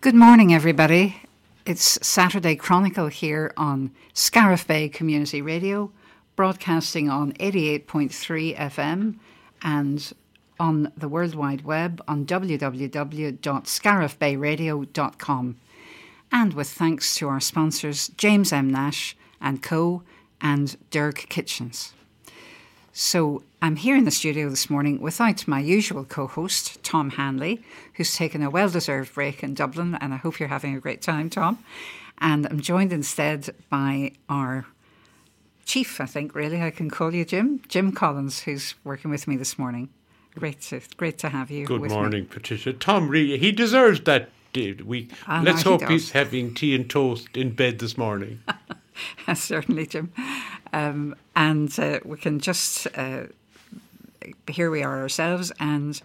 Good morning, everybody. It's Saturday Chronicle here on Scariff Bay Community Radio, broadcasting on 88.3 FM and on the World Wide Web on www.scariffbayradio.com. And with thanks to our sponsors, James M. Nash and Co. and Dirk Kitchens. So I'm here in the studio this morning without my usual co host, Tom Hanley, who's taken a well deserved break in Dublin, and I hope you're having a great time, Tom. And I'm joined instead by our chief, I think, really, I can call you Jim, Jim Collins, who's working with me this morning. Great to, great to have you. Good morning, me. Patricia. Tom really, he deserves that week. Ah, Let's no, hope he he's having tea and toast in bed this morning. Certainly, Jim. Um, and uh, we can just, uh, here we are ourselves, and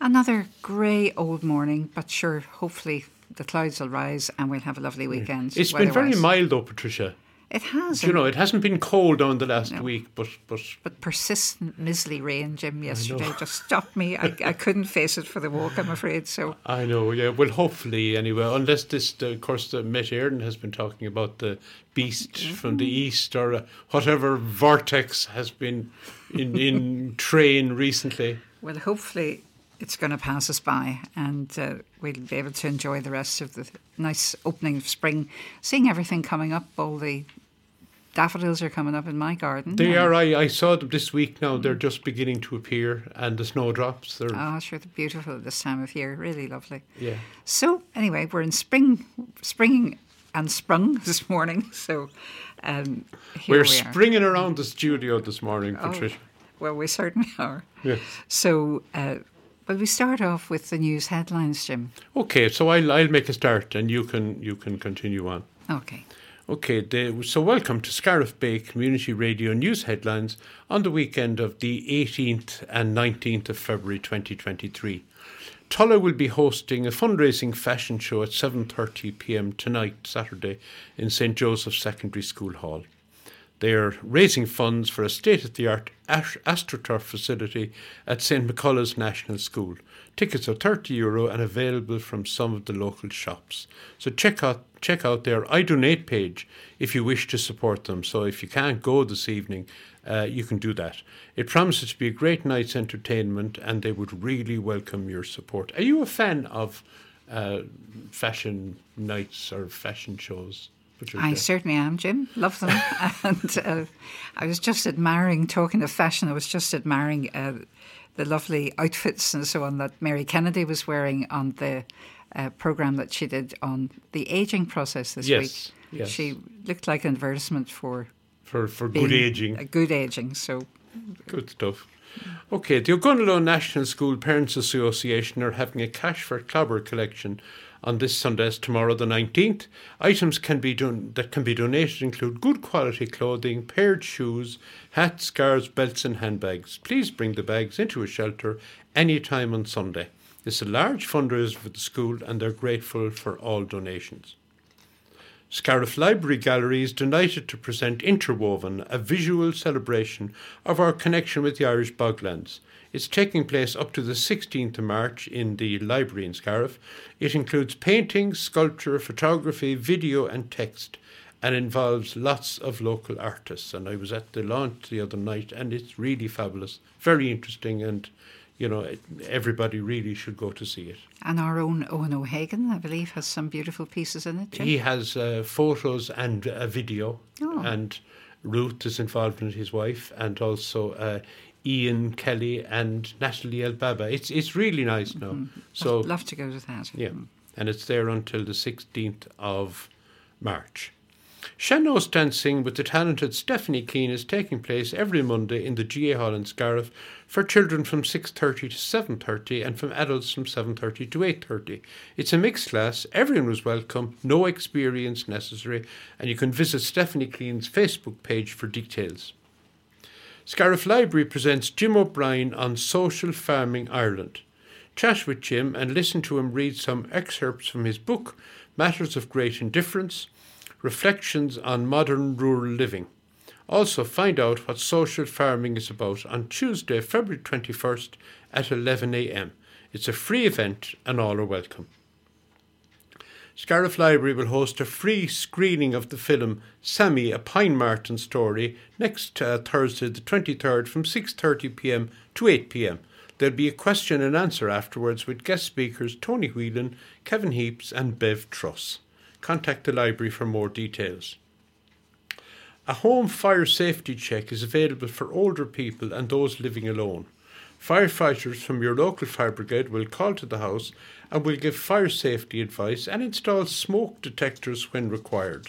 another grey old morning, but sure, hopefully the clouds will rise and we'll have a lovely weekend. It's been very mild though, Patricia. It has. You know, it hasn't been cold on the last no. week, but but but persistent miserly rain, Jim, yesterday just stopped me. I, I couldn't face it for the walk. I'm afraid. So I know. Yeah. Well, hopefully, anyway. Unless this, uh, of course, the Met Éireann has been talking about the beast mm-hmm. from the east or uh, whatever vortex has been in in train recently. Well, hopefully it's going to pass us by and uh, we'll be able to enjoy the rest of the nice opening of spring, seeing everything coming up, all the daffodils are coming up in my garden. They are. I, I saw them this week now. They're just beginning to appear, and the snowdrops. They're oh, sure, they're beautiful at this time of year. Really lovely. Yeah. So anyway, we're in spring, springing and sprung this morning. So um, we're we springing around the studio this morning, oh, Patricia. Well, we certainly are. Yes. So. Uh, well, we start off with the news headlines, Jim. Okay, so I'll, I'll make a start, and you can you can continue on. Okay. Okay, the, so welcome to Scariff Bay Community Radio News Headlines on the weekend of the 18th and 19th of February 2023. Tulla will be hosting a fundraising fashion show at 7:30 p.m. tonight, Saturday, in St Joseph's Secondary School Hall. They are raising funds for a state-of-the-art AstroTurf facility at St Mochulla's National School. Tickets are 30 euro and available from some of the local shops. So check out check out their iDonate page if you wish to support them. So if you can't go this evening, uh, you can do that. It promises to be a great night's entertainment and they would really welcome your support. Are you a fan of uh, fashion nights or fashion shows? I certainly am, Jim. Love them. and uh, I was just admiring, talking of fashion, I was just admiring uh, the lovely outfits and so on that Mary Kennedy was wearing on the uh, program that she did on the aging process this yes, week. Yes. She looked like an advertisement for for for good aging. good aging. So good stuff. Okay, the Ogonnelloe National School Parents Association are having a cash for clobber collection on this Sunday, tomorrow the 19th. Items can be done that can be donated include good quality clothing, paired shoes, hats, scarves, belts and handbags. Please bring the bags into a shelter any time on Sunday. It's a large fundraiser for the school and they're grateful for all donations. Scariff Library Gallery is delighted to present Interwoven, a visual celebration of our connection with the Irish Boglands. It's taking place up to the 16th of March in the library in Scariff. It includes painting, sculpture, photography, video, and text, and involves lots of local artists. And I was at the launch the other night, and it's really fabulous, very interesting, and you know, everybody really should go to see it. And our own Owen O'Hagan, I believe, has some beautiful pieces in it. Jim? He has uh, photos and a video, oh. and Ruth is involved in his wife, and also uh, Ian Kelly and Natalie Elbaba. It's it's really nice now. Mm-hmm. So I'd love to go to that. Yeah, and it's there until the sixteenth of March. Sean-Nós dancing with the talented Stephanie Keane is taking place every Monday in the GAA Hall in Scariff for children from 6.30 to 7.30 and from adults from 7.30 to 8.30. It's a mixed class, everyone was welcome, no experience necessary, and you can visit Stephanie Keane's Facebook page for details. Scariff Library presents Jim O'Brien on Social Farming Ireland. Chat with Jim and listen to him read some excerpts from his book, Matters of Great Indifference Reflections on Modern Rural Living. Also, find out what social farming is about on Tuesday, February 21st at 11am. It's a free event and all are welcome. Scariff Library will host a free screening of the film Sammy, a Pine Marten story next uh, Thursday, the 23rd, from 6:30 p.m. to 8 p.m. There'll be a question and answer afterwards with guest speakers Tony Whelan, Kevin Heaps, and Bev Truss. Contact the library for more details. A home fire safety check is available for older people and those living alone. Firefighters from your local fire brigade will call to the house and will give fire safety advice and install smoke detectors when required.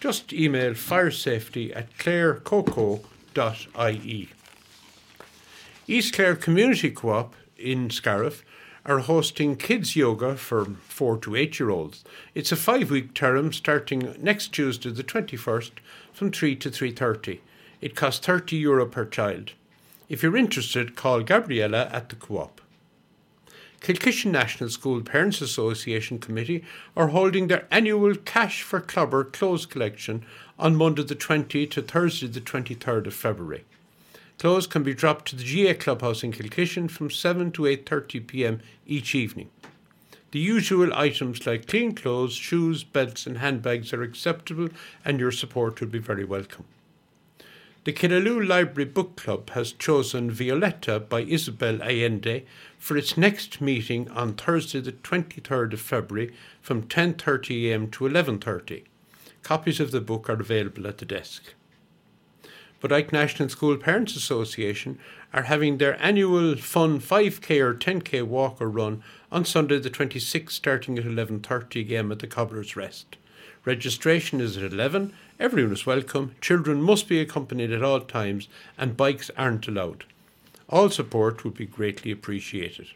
Just email firesafety at clarecoco.ie. East Clare Community Co-op in Scariff are hosting kids yoga for 4 to 8 year olds. It's a 5 week term starting next Tuesday the 21st from 3 to 3:30. It costs 30 euro per child. If you're interested, call Gabriella at the co-op. Kilkishen National School Parents Association Committee are holding their annual Cash for Clobber clothes collection on Monday the 20th to Thursday the 23rd of February. Clothes can be dropped to the GAA Clubhouse in Kilkishen from 7 to 8:30 p.m. each evening. The usual items like clean clothes, shoes, belts and handbags are acceptable and your support will be very welcome. The Killaloe Library Book Club has chosen Violeta by Isabel Allende for its next meeting on Thursday the 23rd of February from 10.30am to 11.30. Copies of the book are available at the desk. Bodyke National School Parents Association are having their annual fun 5k or 10k walk or run on Sunday the 26th starting at 11.30am at the Cobbler's Rest. Registration is at 11. Everyone is welcome. Children must be accompanied at all times and bikes aren't allowed. All support would be greatly appreciated.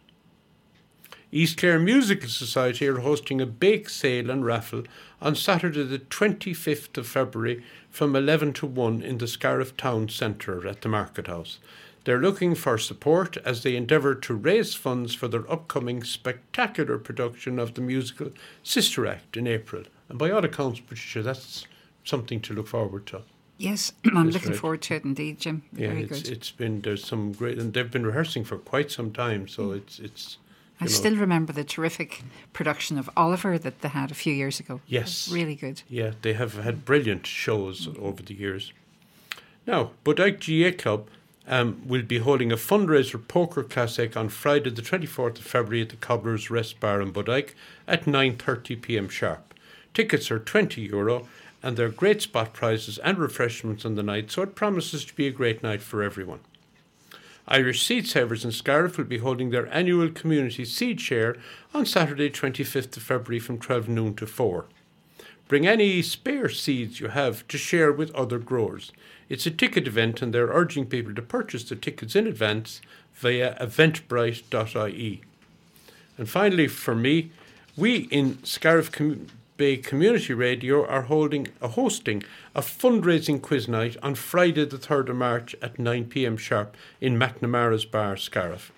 East Clare Musical Society are hosting a bake sale and raffle on Saturday, the 25th of February from 11 to 1 in the Scariff Town Centre at the Market House. They're looking for support as they endeavour to raise funds for their upcoming spectacular production of the musical Sister Act in April. And by all accounts, Patricia, that's something to look forward to. Yes, I'm looking right. forward to it indeed, Jim. Yeah, Very it's, good. it's been there's some great, and they've been rehearsing for quite some time. So mm. it's it's. I know, still remember the terrific production of Oliver that they had a few years ago. Yes. Really good. Yeah, they have had brilliant shows over the years. Now, Bodyke GAA Club um, will be holding a fundraiser poker classic on Friday, the 24th of February at the Cobbler's Rest Bar in Bodyke at 9.30 pm sharp. Tickets are 20 euro and there are great spot prizes and refreshments on the night, so it promises to be a great night for everyone. Irish Seed Savers in Scariff will be holding their annual community seed share on Saturday, 25th of February from 12 noon to 4. Bring any spare seeds you have to share with other growers. It's a ticket event and they're urging people to purchase the tickets in advance via eventbrite.ie. And finally, for me, we in Scariff Com- Bay Community Radio are holding a hosting a fundraising quiz night on Friday the 3rd of March at 9 pm sharp in McNamara's Bar, Scariff.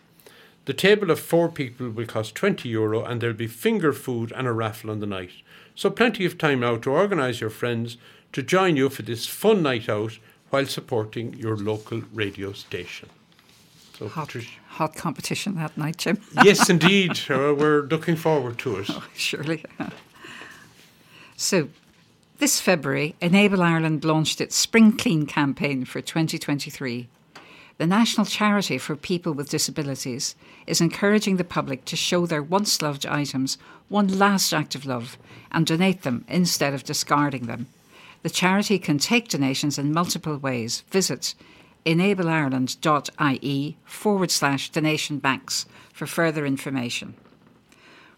The table of four people will cost 20 euro and there'll be finger food and a raffle on the night. So plenty of time now to organise your friends to join you for this fun night out while supporting your local radio station. So, Hot, hot competition that night, Jim. yes, indeed, uh, we're looking forward to it. Surely. So, this February, Enable Ireland launched its Spring Clean campaign for 2023. The national charity for people with disabilities is encouraging the public to show their once loved items one last act of love and donate them instead of discarding them. The charity can take donations in multiple ways. Visit enableireland.ie forward slash donation banks for further information.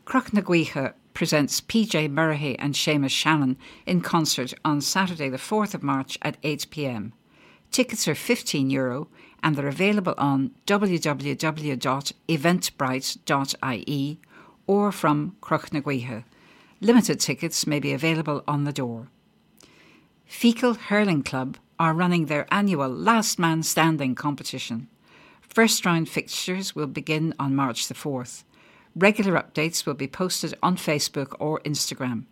Crochnaguicha presents PJ Murray and Seamus Shannon in concert on Saturday, the 4th of March at 8 pm. Tickets are €15 Euro and they're available on www.eventbrite.ie or from Crochnaguicha. Limited tickets may be available on the door. Feakle Hurling Club are running their annual Last Man Standing competition. First round fixtures will begin on March the 4th. Regular updates will be posted on Facebook or Instagram.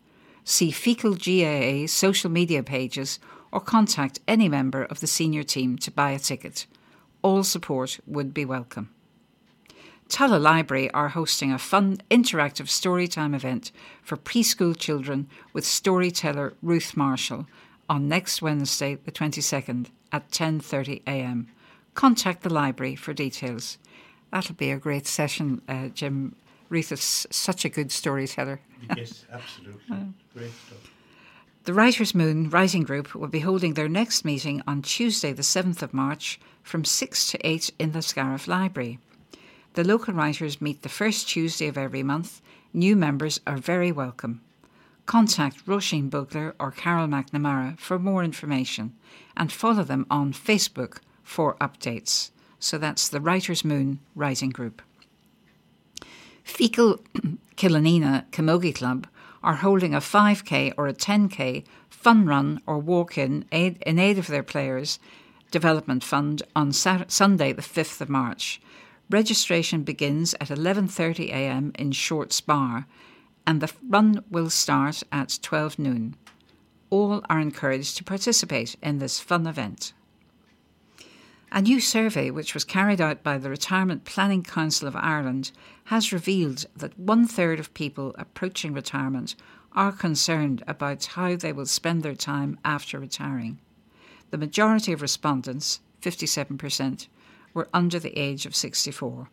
See Feakle GAA social media pages or contact any member of the senior team to buy a ticket. All support would be welcome. Tulla Library are hosting a fun interactive storytime event for preschool children with storyteller Ruth Marshall on next Wednesday the 22nd at 10:30 a.m. Contact the library for details. That'll be a great session, uh, Jim. Ruth is such a good storyteller. Yes, absolutely. Great stuff. The Writers' Moon Writing Group will be holding their next meeting on Tuesday, the 7th of March, from 6 to 8 in the Scariff Library. The local writers meet the first Tuesday of every month. New members are very welcome. Contact Roisin Bugler or Carol McNamara for more information and follow them on Facebook for updates. So that's the Writers' Moon Writing Group. Feakle Killanena Camogie Club are holding a 5k or a 10k fun run or walk in aid, in aid of their players development fund on Saturday, Sunday the 5th of March. Registration begins at 11:30 a.m. in Shorts Bar and the run will start at 12 noon. All are encouraged to participate in this fun event. A new survey, which was carried out by the Retirement Planning Council of Ireland, has revealed that one third of people approaching retirement are concerned about how they will spend their time after retiring. The majority of respondents, 57%, were under the age of 64.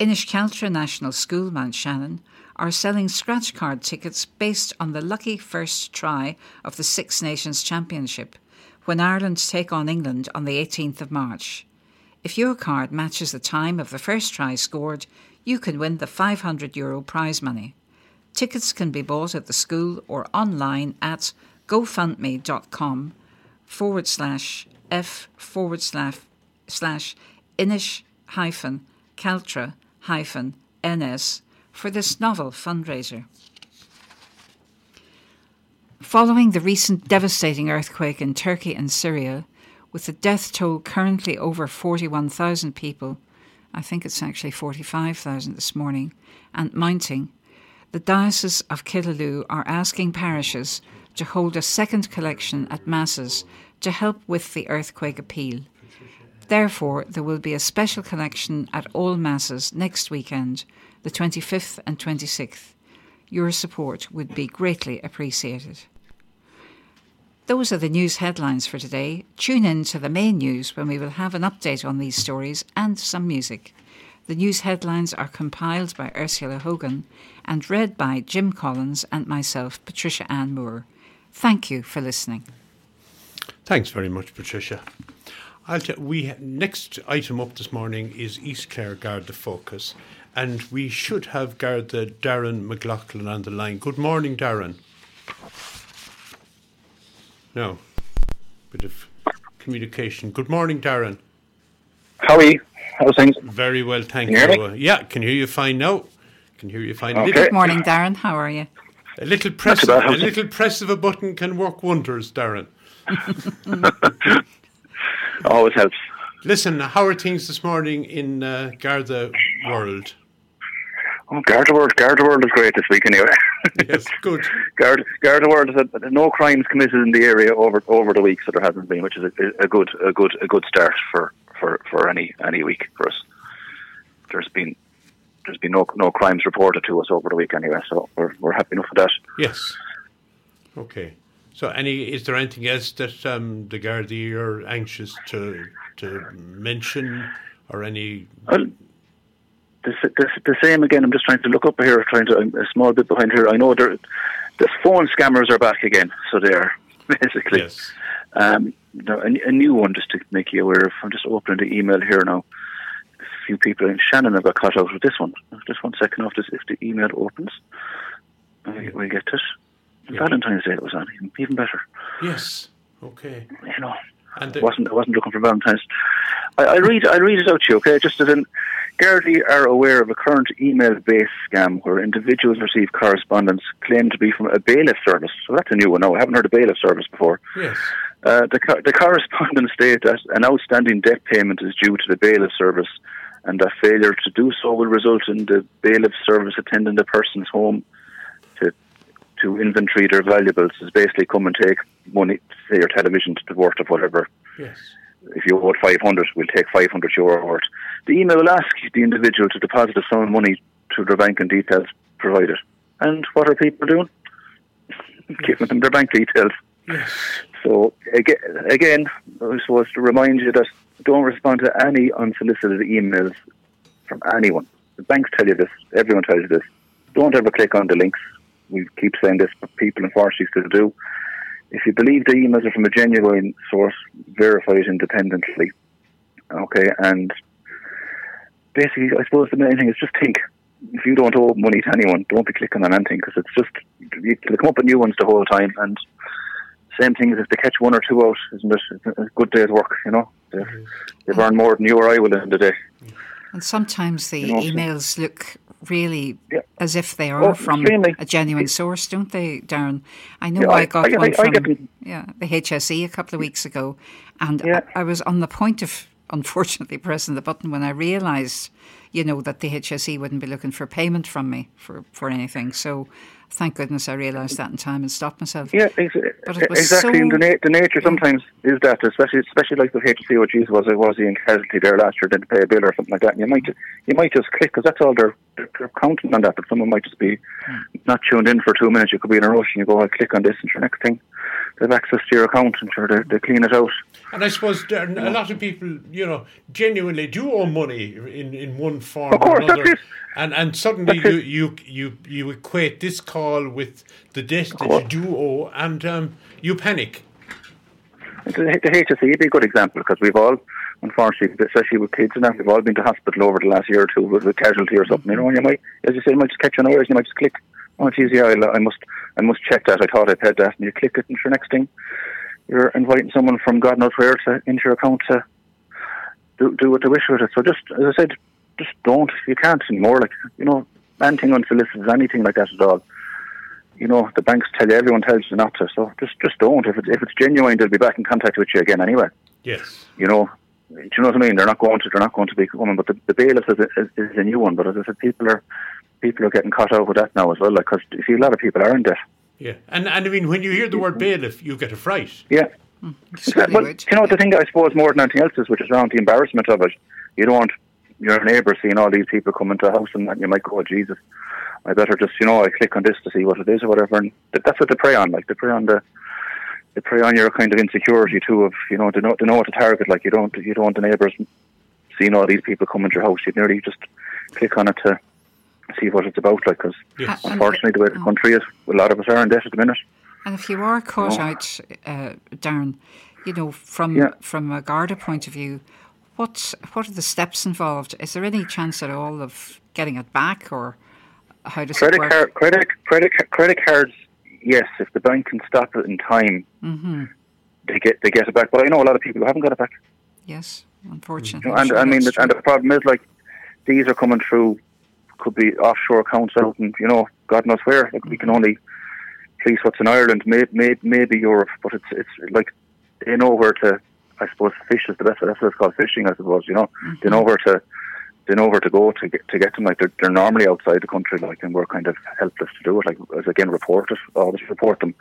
Inishcaltra National School, Mount Shannon, are selling scratch card tickets based on the lucky first try of the Six Nations Championship when Ireland take on England on the 18th of March. If your card matches the time of the first try scored, you can win the 500 euro prize money. Tickets can be bought at the school or online at gofundme.com forward slash f forward slash slash inish hyphen caltra hyphen ns for this novel fundraiser. Following the recent devastating earthquake in Turkey and Syria, with the death toll currently over 41,000 people, I think it's actually 45,000 this morning, and mounting, the Diocese of Killaloe are asking parishes to hold a second collection at Masses to help with the earthquake appeal. Therefore, there will be a special collection at all Masses next weekend, the 25th and 26th. Your support would be greatly appreciated. Those are the news headlines for today. Tune in to the main news when we will have an update on these stories and some music. The news headlines are compiled by Ursula Hogan and read by Jim Collins and myself, Patricia Ann Moore. Thank you for listening. Thanks very much, Patricia. I'll t- we next item up this morning is East Clare Garda Focus, and we should have Garda Darren McLaughlin on the line. Good morning, Darren. No, bit of communication. Good morning, Darren. How are you? How's things? Very well, thank Can you you. Yeah, can hear you fine now. Can hear you fine. A Okay. Good morning, Darren. How are you? a little press, bad, a little press of a button can work wonders, Darren. Always helps. Listen, how are things this morning in uh, Garda World? Oh, Garda World, Garda World is great this week anyway. Yes, good. Garda, Garda World has had no crimes committed in the area over over the week, so there hasn't been, which is a, a good a good a good start for, for, for any any week for us. There's been there's been no no crimes reported to us over the week anyway, so we're we're happy enough with that. Yes. Okay. So, any is there anything else that um, the Gardaí are anxious to to mention, or any? Well, the, the, the same again. I'm just trying to look up here, trying to I'm a small bit behind here. I know there, the phone scammers are back again, so they're basically Yes. um, no, a, a new one just to make you aware of. I'm just opening the email here now. A few people in Shannon have got caught out with this one. Just one second after this, if the email opens, we, we get it. Valentine's Day it was on, even, even better. Yes. Okay. You know, And I wasn't I wasn't looking for Valentine's. I, I read I read it out to you, okay? Just as in Gardaí are aware of a current email-based scam where individuals receive correspondence claimed to be from a bailiff service. So that's a new one. Now I haven't heard of bailiff service before. yes. Uh, the, the correspondence state that an outstanding debt payment is due to the bailiff service, and that failure to do so will result in the bailiff service attending the person's home to inventory their valuables. Is basically come and take money, say your television, to the worth of whatever Yes. if you owed 500, we'll take 500 euro worth. The email will ask the individual to deposit a sum of money to their banking details provided. And what are people doing? Giving them their bank details. Yes. So again, again, I suppose to remind you that don't respond to any unsolicited emails from anyone. The banks tell you this. Everyone tells you this. Don't ever click on the links. We keep saying this, but people unfortunately still do. If you believe the emails are from a genuine source, verify it independently. Okay, and basically, I suppose the main thing is just think. If you don't owe money to anyone, don't be clicking on anything because it's just you come up with new ones the whole time. And same thing as if they catch one or two out, isn't it? It's a good day's work, you know. They've, mm-hmm. they've earned more than you or I will in the day. And sometimes the you know, emails look really yeah. as if they are oh, from extremely. a genuine source, don't they, Darren? I know yeah, I, I, got I, one from yeah, the HSE a couple of weeks ago, and. I, was on the point of unfortunately pressing the button when I realised, you know, that the HSE wouldn't be looking for payment from me for, for anything. So thank goodness I realised that in time and stopped myself. Yeah, ex- exactly. So and the, na- the nature sometimes is that, especially especially like the HSE, what Jesus was, I was he in casualty there last year, didn't pay a bill or something like that. And you might you might just click because that's all they're, they're counting on that. But someone might just be mm. not tuned in for two minutes. You could be in a rush and you go, I click on this, and your next thing they've access to your account and sure they, they clean it out. And I suppose a lot of people, you know, genuinely do owe money in, in one form of course, or another. That's it. And and suddenly you, you, you you equate this call with the debt that you do owe, and um, you panic. The, the HSE would be a good example because we've all, unfortunately, especially with kids and that, we've all been to hospital over the last year or two with a casualty or something. You know, and you might, as you say, you might just catch an ears, you might just click oh geez, yeah, I, I, must, I must check that. I thought I paid that, and you click it, and for next thing, you're inviting someone from God knows where to into your account to do, do what they wish with it. So just, as I said, just don't. You can't anymore. Like you know, anything unsolicited, anything like that at all. You know, the banks tell you, everyone tells you not to. So just, just don't. If it's if it's genuine, they'll be back in contact with you again anyway. Yes. You know, do you know what I mean? They're not going to. They're not going to be coming. But the, the bailiff is a, is, is a new one. But as I said, people are people are getting caught out with that now as well. Because like, you see, a lot of people are in debt. Yeah, and and I mean, when you hear the word bailiff, you get a fright. Yeah. Mm, well, you know the thing I suppose more than anything else is, which is around the embarrassment of it. You don't want your neighbour seeing all these people coming to a house, and you might go, oh, "Jesus, I better just you know I click on this to see what it is or whatever." And that's what they prey on. Like they prey on the they prey on your kind of insecurity too. Of you know they know they know what to target. Like you don't you don't want the neighbours seeing all these people coming to your house. You nearly just click on it to see what it's about. Like, because yes. unfortunately, the way the country is, a lot of us are in debt at the minute. And if you are caught out, uh, Darren, you know, from yeah. from a Garda point of view, what what are the steps involved? Is there any chance at all of getting it back, or how does credit it work? Card, credit credit credit cards, yes. If the bank can stop it in time, mm-hmm. they get they get it back. But I know a lot of people who haven't got it back. Yes, unfortunately. and sure I mean, the, and the problem is like these are coming through could be offshore accounts out and, you know, God knows where. Like, we can only police what's in Ireland, may, may, maybe Europe, but it's it's like they know where to, I suppose, fish is the best, that's what it's called, phishing, I suppose, you know. Mm-hmm. They know where to, they know where to go to get to get them. Like they're, they're normally outside the country, like, and we're kind of helpless to do it. Like, as again, report it, always report them,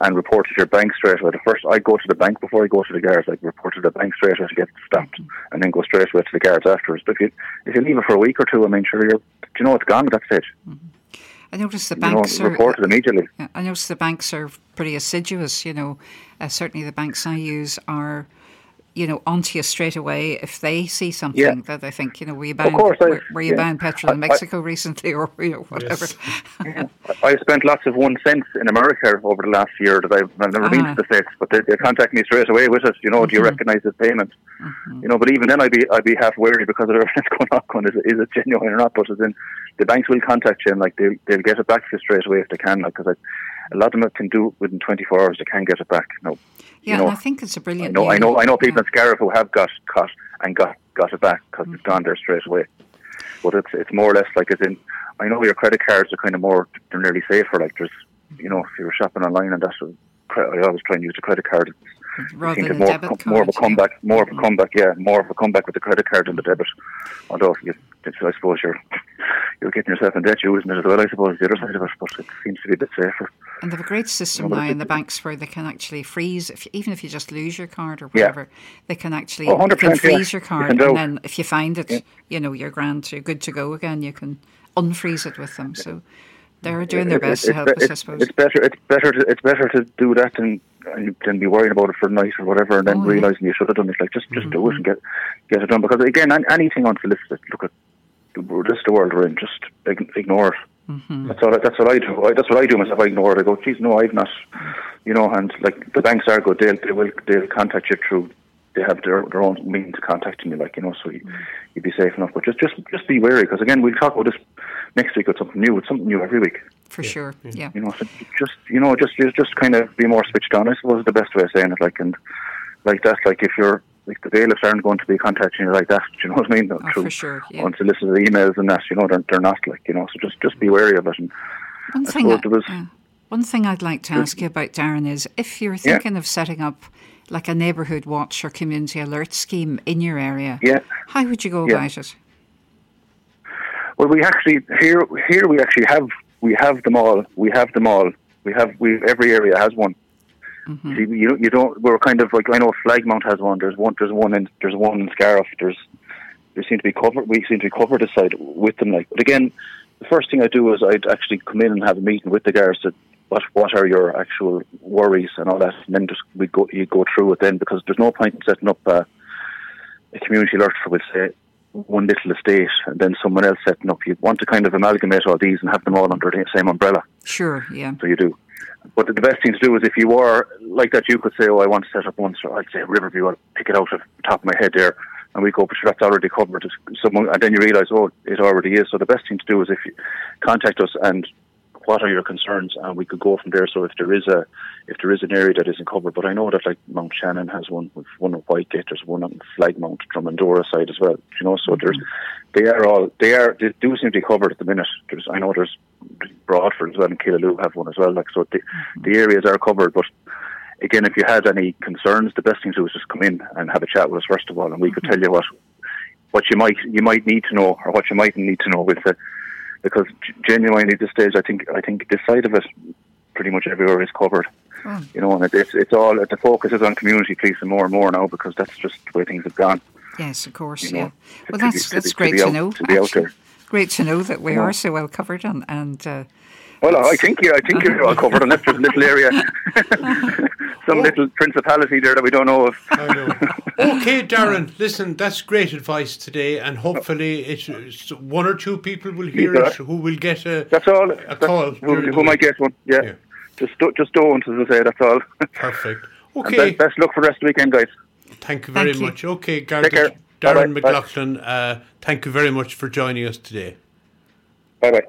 and report to your bank straight away. The first, I go to the bank before I go to the guards. Like, report to the bank straight away to get stopped, mm-hmm. and then go straight away to the guards afterwards. But if you if you leave it for a week or two, I mean, sure, you're you know it's gone at that stage. Mm-hmm. I noticed the banks you know, are immediately. I noticed the banks are pretty assiduous. You know, uh, certainly the banks I use are you know, onto you straight away if they see something yeah. that they think, you know, were you buying, course, were, were, you yeah. buying petrol in Mexico I, recently or you know, whatever? Yes. I spent lots of one cents in America over the last year that I've, I've never uh-huh. been to the States, but they, they contact me straight away with it, you know, mm-hmm. do you mm-hmm. recognize this payment? Mm-hmm. You know, but even then I'd be, I'd be half wary because of everything that's going on, going, is, it, is it genuine or not? But as in, the banks will contact you and like they'll, they'll get it back to you straight away if they can, like, because a lot of them can do it within 24 hours, they can get it back. No, yeah, you know, I think it's a brilliant. I know, I know, I know people yeah. in Scariff who have got cut and got got it back because mm-hmm. it's gone there straight away. But it's it's more or less like as in, I know your credit cards are kind of more they're nearly safer. Like there's, you know, if you're shopping online and that's, I always try and use the credit card. Rather than more, debit com, more of a comeback, yeah. more of a comeback, yeah, more of a comeback with the credit card than the debit. Although you, I suppose you're you're getting yourself in debt using it as well. I suppose the other side of it, but it seems to be a bit safer. And they have a great system No, now in the banks where they can actually freeze, if, even if you just lose your card or Yeah. whatever, they can actually Oh, you 100%, can yeah. freeze your card. do. and then if you find it, you know, you're grand, you're good to go again, you can unfreeze it with them. So they're doing their best it- to help us, I suppose. It's better. It's better. To, it's better to do that than than be worrying about it for the night or whatever, and then Oh, yeah. Mm-hmm. realizing you should have done it. Like just just do it and get get it done. Because again, an- anything unsolicited. Look at the, this is the world we're in. Just ignore it. Mm-hmm. That's all. That's what I do. I, that's what I do myself. I ignore it. I go, geez, no, I've not. You know, and like the banks are good. They'll they will they'll contact you through. They have their their own means of contacting you, like you know, so you, you'd be safe enough. But just just just be wary because again, we'll talk about this next week with something new. It's something new every week. for sure, yeah. You know, so just you know, just just just kind of be more switched on. I suppose is the best way of saying it. Like and like that. Like if you're like the bailiffs aren't going to be contacting you like that. Do you know what I mean? Oh, for sure, yeah. Unsolicited emails and that. You know, they're they're not like you know. So just just be wary of it. And One I thing, I- was- uh, one thing I'd like to ask you about, Darren, is if you're thinking of setting up like a neighbourhood watch or community alert scheme in your area, Yeah. how would you go Yeah. about it? Well, we actually here here we actually have we have them all. We have them all. We have we every area has one. Mm-hmm. See, you you don't. We're kind of like I know Flagmount has one. There's one. There's one in there's one in Scariff. There's they seem to be covered. We seem to be covered this side with them. Like, but again, the first thing I do is I'd actually come in and have a meeting with the guards that what what are your actual worries and all that, and then just we go you go through it then because there's no point in setting up a, a community alert for, we'll say, one little estate and then someone else setting up. You want to kind of amalgamate all these and have them all under the same umbrella. Sure, yeah. So you do. But the best thing to do is if you are like that, you could say, "Oh, I want to set up one." So I'd say Riverview. I'll pick it out of the top of my head there, and we go, "But that's already covered." Someone, and then you realise, "Oh, it already is." So the best thing to do is if you contact us and what are your concerns, and we could go from there. So if there is a if there is an area that isn't covered, but I know that like Mount Shannon has one, with one at Whitegate, there's one on Flagmount, Drumandoora side as well. You know, so mm-hmm. there's they are all they are they do seem to be covered at the minute. There's I know there's Broadford as well and Killaloe have one as well. Like so, the, mm-hmm. the areas are covered. But again, if you had any concerns, the best thing to do is just come in and have a chat with us first of all, and we could mm-hmm. tell you what what you might you might need to know or what you mightn't need to know with it. Because genuinely, at this stage, I think I think this side of it, pretty much everywhere is covered. Oh. You know, and it, it's it's all the focus is on community policing more and more now because that's just the way things have gone. Yes, of course, You know, yeah. Well, to that's to that's to great to out- know. to be out there. Great to know that we know. are so well covered, and and uh, Well, I think you, I think you're all covered unless there's a little area, some little principality there that we don't know of. Know. Okay, Darren, listen, that's great advice today, and hopefully it's, it's one or two people will hear Yeah. it who will get a. That's all. A That's call Who, who might get one? Yeah. Yeah. Just do, just don't, as I say. That's all. Perfect. Okay, best, best luck for the rest of the weekend, guys. thank you very Thank you. much. Okay, Take care. Darren Bye-bye. Bye. McLaughlin, uh, thank you very much for joining us today. Bye bye.